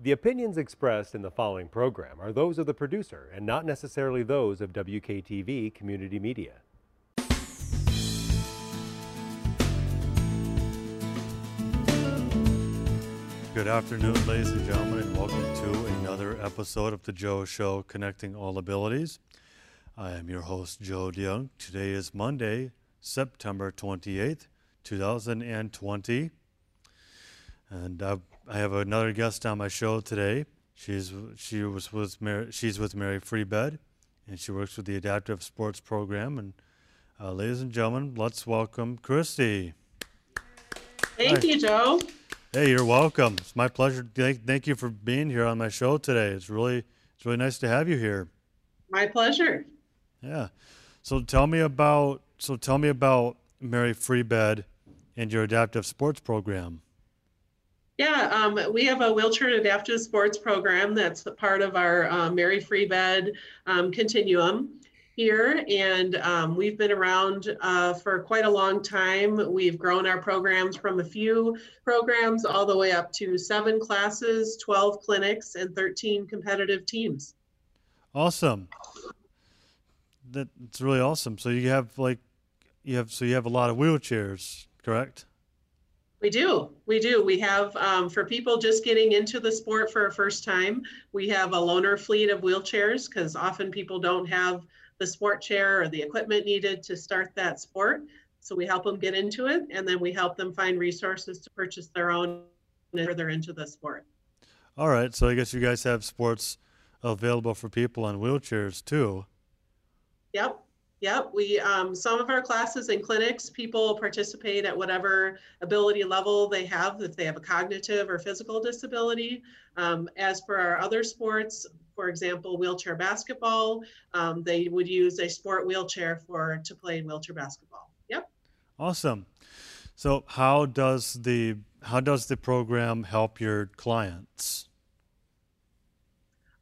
The opinions expressed in the following program are those of the producer and not necessarily those of WKTV Community Media. Good afternoon, ladies and gentlemen, and welcome to another episode of The Joe Show Connecting All Abilities. I am your host, Joe DeYoung. Today is Monday, September 28th, 2020. And uh, I have another guest on my show today. She's she was with Mary, she's with Mary Free Bed, and she works with the Adaptive Sports Program. And uh, ladies and gentlemen, let's welcome Christy. Thank Hi. you, Joe. Hey, you're welcome. It's my pleasure. Thank, thank you for being here on my show today. It's really it's really nice to have you here. My pleasure. Yeah. So tell me about so tell me about Mary Free Bed and your adaptive sports program. Yeah, um, we have a wheelchair adaptive sports program that's part of our um, Mary Free Bed um, continuum here. And um, we've been around uh, for quite a long time. We've grown our programs from a few programs all the way up to seven classes, 12 clinics, and 13 competitive teams. Awesome. That's really awesome. So you have like you have so you have a lot of wheelchairs, correct? We do. We do. We have, um, for people just getting into the sport for a first time, we have a loaner fleet of wheelchairs because often people don't have the sport chair or the equipment needed to start that sport. So we help them get into it and then we help them find resources to purchase their own further into the sport. All right. So I guess you guys have sports available for people on wheelchairs too. Yep. Yep, we um, some of our classes and clinics, people participate at whatever ability level they have, if they have a cognitive or physical disability. Um, as for our other sports, for example, wheelchair basketball, um, they would use a sport wheelchair for to play wheelchair basketball. Yep. Awesome. So how does the how does the program help your clients?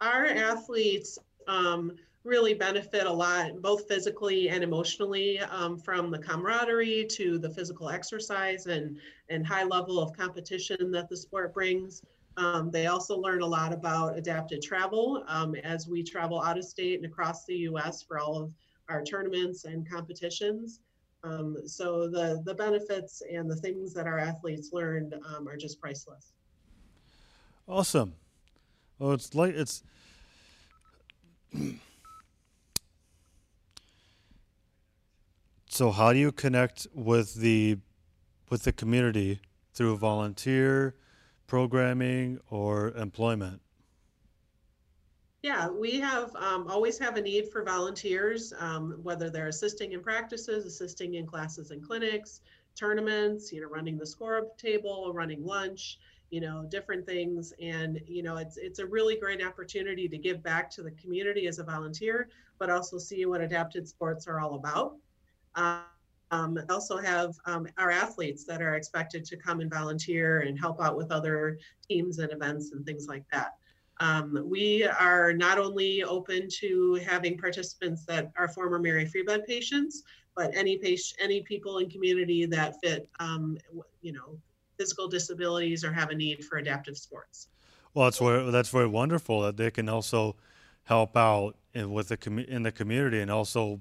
Our athletes um, really benefit a lot, both physically and emotionally, um, from the camaraderie to the physical exercise and, and high level of competition that the sport brings. Um, they also learn a lot about adapted travel um, as we travel out of state and across the US for all of our tournaments and competitions. Um, so the, the benefits and the things that our athletes learned um, are just priceless. Awesome. Well, it's like it's So how do you connect with the with the community through volunteer programming or employment? Yeah, we have um, always have a need for volunteers, um, whether they're assisting in practices, assisting in classes and clinics, tournaments, you know, running the score up table, running lunch, you know, different things. And you know, it's it's a really great opportunity to give back to the community as a volunteer, but also see what adapted sports are all about. Um, also have um, our athletes that are expected to come and volunteer and help out with other teams and events and things like that. Um, we are not only open to having participants that are former Mary Free Bed patients, but any patient, any people in community that fit, um, you know, physical disabilities or have a need for adaptive sports. Well, that's where that's very wonderful that they can also help out in, with the com- in the community and also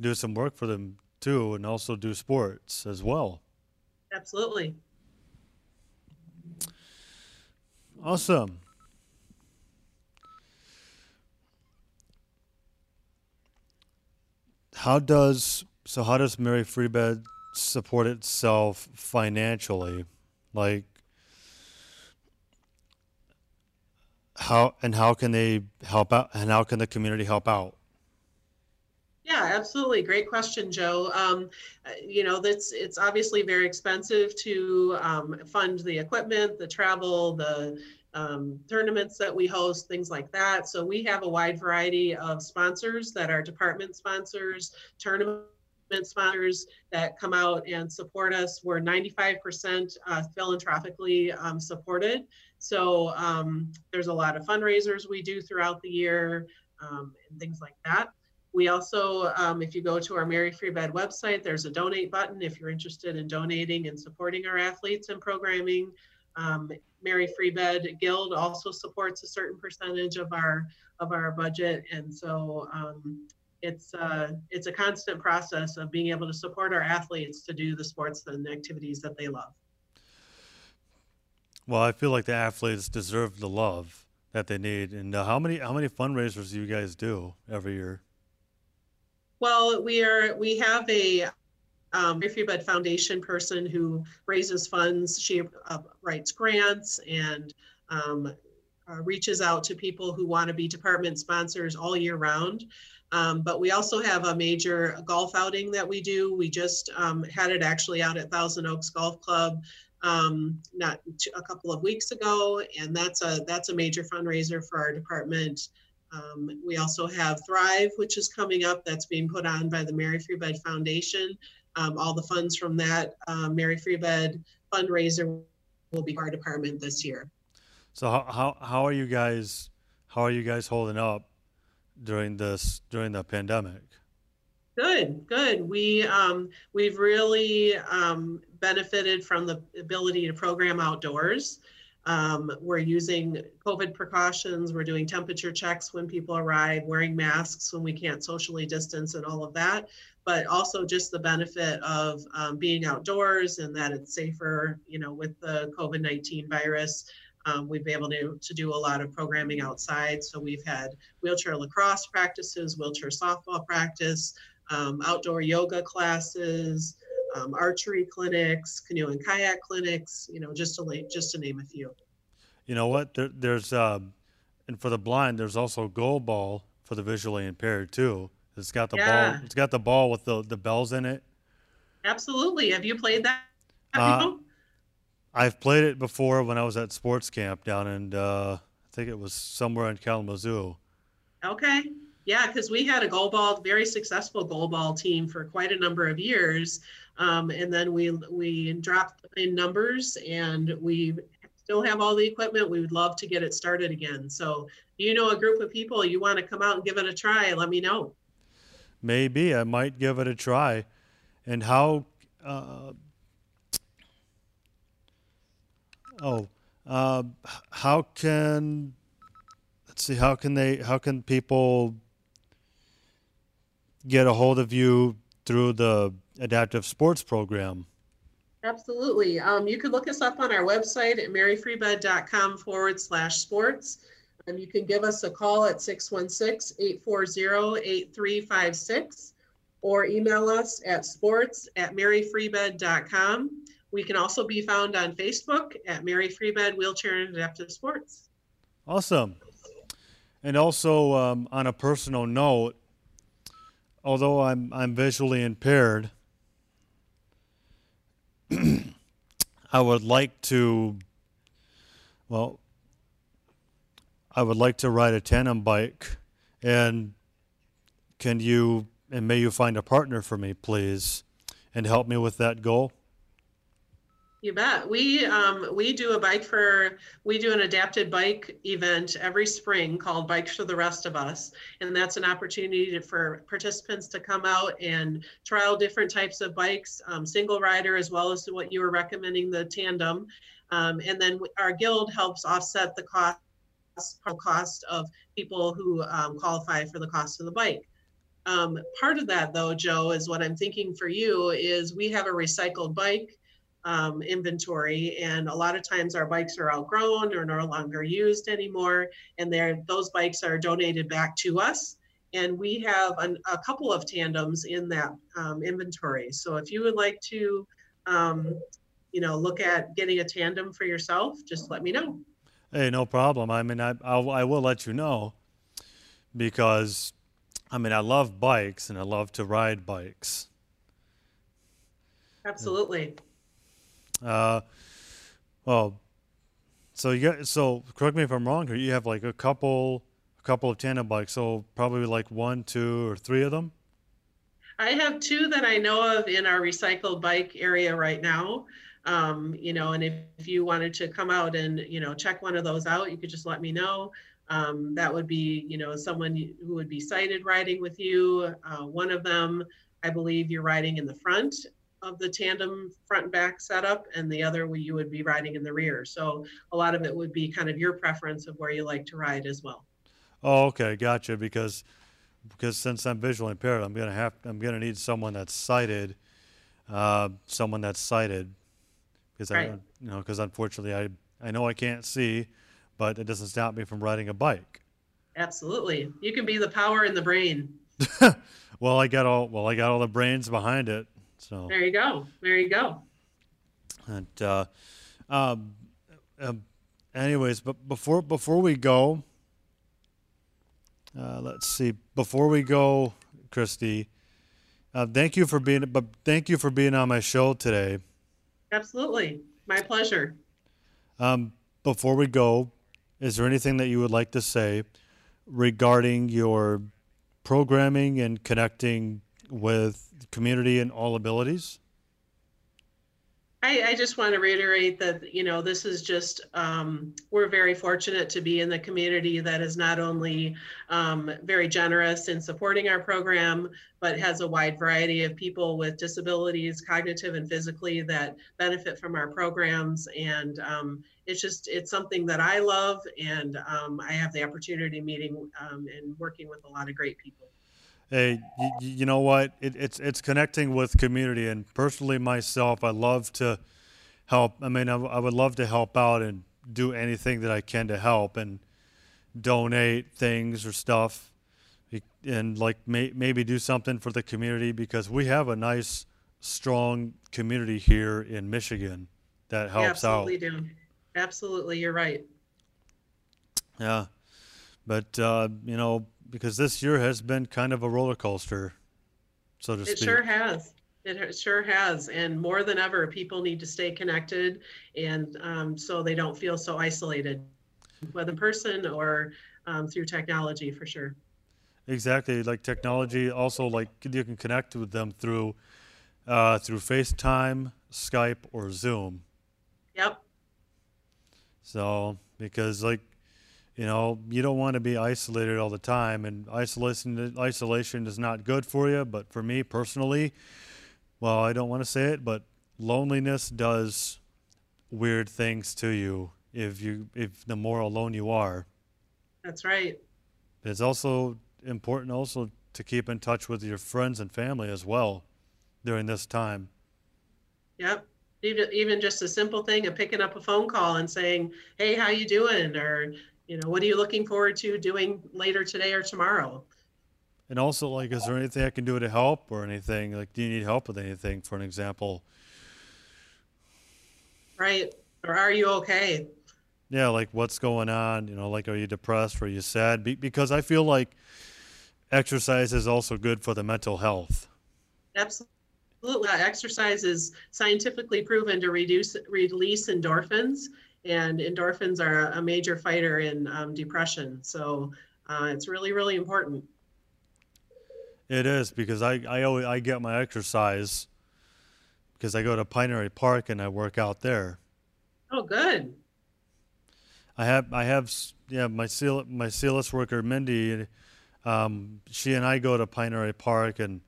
do some work for them too, and also do sports as well. Absolutely. Awesome. How does so? How does Mary Free Bed support itself financially? Like, how and how can they help out? And how can the community help out? Yeah, absolutely. Great question, Joe. Um, uh, you know, that's it's obviously very expensive to um, fund the equipment, the travel, the um, tournaments that we host, things like that. So we have a wide variety of sponsors that are department sponsors, tournament sponsors that come out and support us. We're 95% uh, philanthropically um, supported. So um, there's a lot of fundraisers we do throughout the year um, and things like that. We also, um, if you go to our Mary Free Bed website, there's a donate button if you're interested in donating and supporting our athletes and programming. Um, Mary Free Bed Guild also supports a certain percentage of our of our budget, and so um, it's uh, it's a constant process of being able to support our athletes to do the sports and activities that they love. Well, I feel like the athletes deserve the love that they need. And uh, how many how many fundraisers do you guys do every year? Well, we are we have a um, Mary Bed Foundation person who raises funds. She uh, writes grants and um, uh, reaches out to people who want to be department sponsors all year round. Um, but we also have a major golf outing that we do. We just um, had it actually out at Thousand Oaks Golf Club um, not a couple of weeks ago, and that's a that's a major fundraiser for our department. Um, we also have Thrive, which is coming up. That's being put on by the Mary Free Bed Foundation. Um, all the funds from that um, Mary Free Bed fundraiser will be our department this year. So how, how how are you guys how are you guys holding up during this during the pandemic? Good, good. We um, we've really um, benefited from the ability to program outdoors. Um, we're using COVID precautions. We're doing temperature checks when people arrive, wearing masks when we can't socially distance, and all of that. But also just the benefit of um, being outdoors and that it's safer, you know, with the COVID 19 virus. Um, we've been able to, to do a lot of programming outside. So we've had wheelchair lacrosse practices, wheelchair softball practice, um, outdoor yoga classes, um, archery clinics, canoe and kayak clinics, you know, just to just to name a few. You know what? There, there's um, and for the blind, there's also goalball for the visually impaired too. It's got the yeah. ball. It's got the ball with the the bells in it. Absolutely. Have you played that? Uh, I've played it before when I was at sports camp down in uh, I think it was somewhere in Kalamazoo. Okay. Yeah, because we had a goalball, very successful goalball team for quite a number of years, um, and then we we dropped in numbers, and we still have all the equipment. We would love to get it started again. So, you know, a group of people you want to come out and give it a try, let me know. Maybe I might give it a try. And how? Uh, oh, uh, how can? Let's see. How can they? How can people? Get a hold of you through the adaptive sports program? Absolutely. Um, you can look us up on our website at maryfreebed.com forward slash sports. And you can give us a call at 616 840 8356 or email us at sports at maryfreebed.com. We can also be found on Facebook at Mary Free Bed Wheelchair and Adaptive Sports. Awesome. And also, um, on a personal note, although I'm I'm visually impaired, I would like to well I would like to ride a tandem bike and can you and may you find a partner for me please and help me with that goal? You bet. We um, we do a bike for we do an adapted bike event every spring called Bikes for the Rest of Us, and that's an opportunity to, for participants to come out and trial different types of bikes, um, single rider as well as what you were recommending the tandem, um, and then our guild helps offset the cost cost of people who um, qualify for the cost of the bike. Um, part of that, though, Joe, is what I'm thinking for you is we have a recycled bike um, inventory and a lot of times our bikes are outgrown or no longer used anymore and they're those bikes are donated back to us. And we have an, a couple of tandems in that um, inventory. So if you would like to um, you know look at getting a tandem for yourself just let me know. Hey no problem. I mean I, I'll, I will let you know because i mean i love bikes and i love to ride bikes. Absolutely uh, well, so you got so correct me if I'm wrong here. You have like a couple, a couple of tandem bikes. So probably like one, two, or three of them. I have two that I know of in our recycled bike area right now. Um, you know, and if, if you wanted to come out and you know check one of those out, you could just let me know. Um, that would be you know someone who would be sighted riding with you. Uh, one of them, I believe, you're riding in the front of the tandem front and back setup, and the other you would be riding in the rear. So a lot of it would be kind of your preference of where you like to ride as well. Oh, okay, gotcha. Because because since I'm visually impaired, I'm gonna have I'm gonna need someone that's sighted, uh, someone that's sighted, because I you know because unfortunately I I know I can't see, but it doesn't stop me from riding a bike. Absolutely. You can be the power in the brain. well, I got all well I got all the brains behind it. So There you go. There you go. and uh, um, um, anyways, but before before we go, uh, let's see. Before we go, Christy, uh, thank you for being. But thank you for being on my show today. Absolutely. My pleasure. Um, before we go, is there anything that you would like to say regarding your programming and connecting with community and all abilities? I, I just want to reiterate that, you know, this is just, um, we're very fortunate to be in the community that is not only um, very generous in supporting our program, but has a wide variety of people with disabilities, cognitive and physically, that benefit from our programs. And um, it's just, it's something that I love. And um, I have the opportunity meeting um, and working with a lot of great people. Hey, you, you know what? It, it's it's connecting with community, and personally myself, I love to help. I mean, I, I would love to help out and do anything that I can to help and donate things or stuff, and like may, maybe do something for the community because we have a nice, strong community here in Michigan that helps out. absolutely do. Absolutely. You're right. Yeah, but uh, you know, because this year has been kind of a roller coaster, so to It speak. sure has. It sure has. And more than ever, people need to stay connected and um, so they don't feel so isolated, whether in person or um, through technology for sure. Exactly, like technology. Also, like you can connect with them through uh, through FaceTime, Skype, or Zoom. Yep. So because like you know you don't want to be isolated all the time, and isolation isolation is not good for you. But for me personally, well, I don't want to say it, but loneliness does weird things to you if you if the more alone you are. That's right. It's also important also to keep in touch with your friends and family as well during this time. Yep. Even, even just a simple thing of picking up a phone call and saying, hey, how you doing? Or, you know, what are you looking forward to doing later today or tomorrow? And also, like, is there anything I can do to help or anything? Like, do you need help with anything, for an example? Right. Or are you okay? Yeah, like, what's going on? You know, like, are you depressed? Are you sad? Be- because I feel like exercise is also good for the mental health. Absolutely. Uh, Exercise is scientifically proven to reduce release endorphins, and endorphins are a major fighter in um, depression. So uh, it's really, really important. It is because I, I always I get my exercise because I go to Pinery Park and I work out there. Oh, good. I have I have yeah my seal my CLS worker Mindy, um, she and I go to Pinery Park and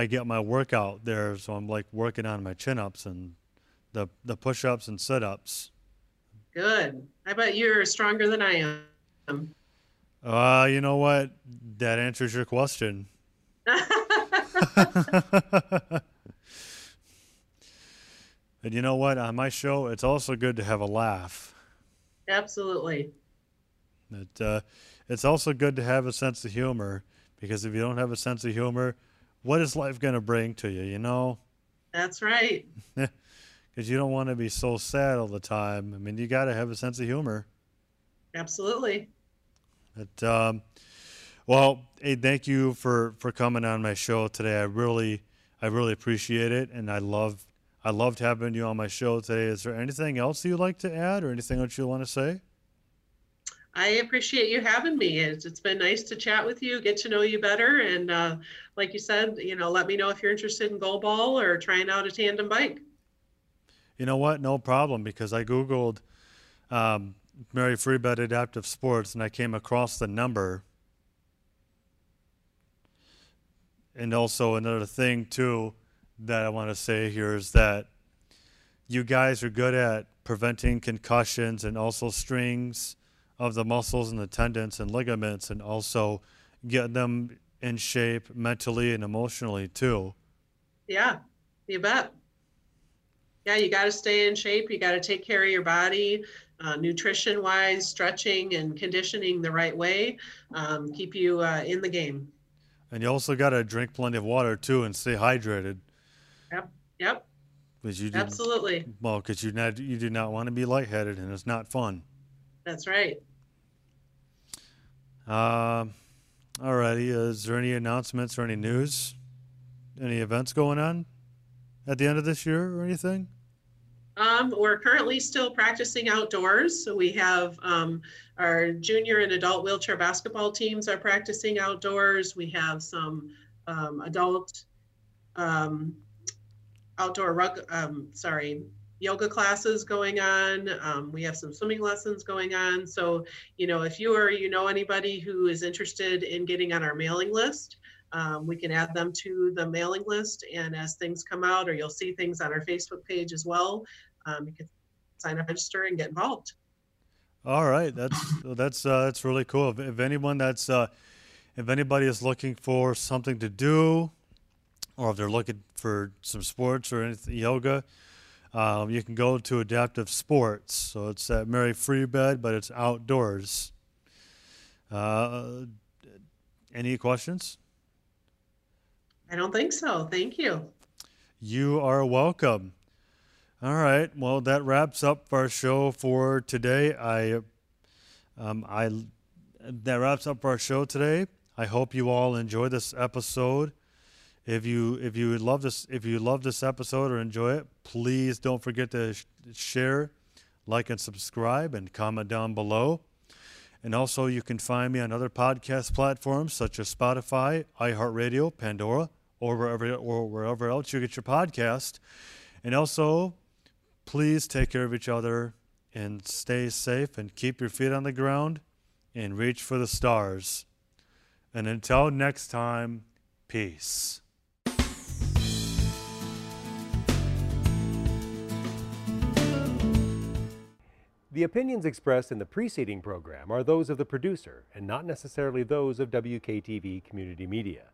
I get my workout there. So I'm like working on my chin ups and the the push ups and sit ups. Good. I bet you're stronger than I am. Uh, you know what? That answers your question. and you know what? On my show, it's also good to have a laugh. Absolutely. It, uh, it's also good to have a sense of humor because if you don't have a sense of humor, what is life going to bring to you, you know? That's right. Because you don't want to be so sad all the time. I mean, you got to have a sense of humor. Absolutely. But, um, well, hey, thank you for, for coming on my show today. I really, I really appreciate it, and I love, I loved having you on my show today. Is there anything else you'd like to add, or anything else you want to say? I appreciate you having me. It's, it's been nice to chat with you, get to know you better. And uh, like you said, you know, let me know if you're interested in goal ball or trying out a tandem bike. You know what? No problem because I Googled um, Mary Free Bed Adaptive Sports and I came across the number. And also another thing too, that I want to say here is that you guys are good at preventing concussions and also strings of the muscles and the tendons and ligaments and also getting them in shape mentally and emotionally too. Yeah, you bet. Yeah, you got to stay in shape. You got to take care of your body, uh, nutrition wise, stretching and conditioning the right way, um, keep you uh, in the game. And you also got to drink plenty of water too and stay hydrated. Yep. Yep. Because you Absolutely. Well, because you not you do not want to be lightheaded and it's not fun. That's right. Um, alrighty. Is there any announcements or any news? Any events going on at the end of this year or anything? Um, we're currently still practicing outdoors. So we have um, our junior and adult wheelchair basketball teams are practicing outdoors. We have some um, adult um, outdoor rug, um, sorry, yoga classes going on. Um, we have some swimming lessons going on. So, you know, if you or you know anybody who is interested in getting on our mailing list, um, we can add them to the mailing list. And as things come out, or you'll see things on our Facebook page as well, um, you can sign up, register, and get involved. All right, that's that's uh, that's really cool. If, if anyone that's uh, if anybody is looking for something to do, or if they're looking for some sports or anything, yoga, um, you can go to Adaptive Sports. So it's at Mary Free Bed, but it's outdoors. Uh, any questions? I don't think so. Thank you. You are welcome. All right. Well, that wraps up our show for today. I, um, I, that wraps up our show today. I hope you all enjoyed this episode. If you if you love this if you love this episode or enjoy it, please don't forget to sh- share, like, and subscribe, and comment down below. And also, you can find me on other podcast platforms such as Spotify, iHeartRadio, Pandora, or wherever or wherever else you get your podcast. And also, please take care of each other and stay safe and keep your feet on the ground and reach for the stars. And until next time, peace. The opinions expressed in the preceding program are those of the producer and not necessarily those of WKTV Community Media.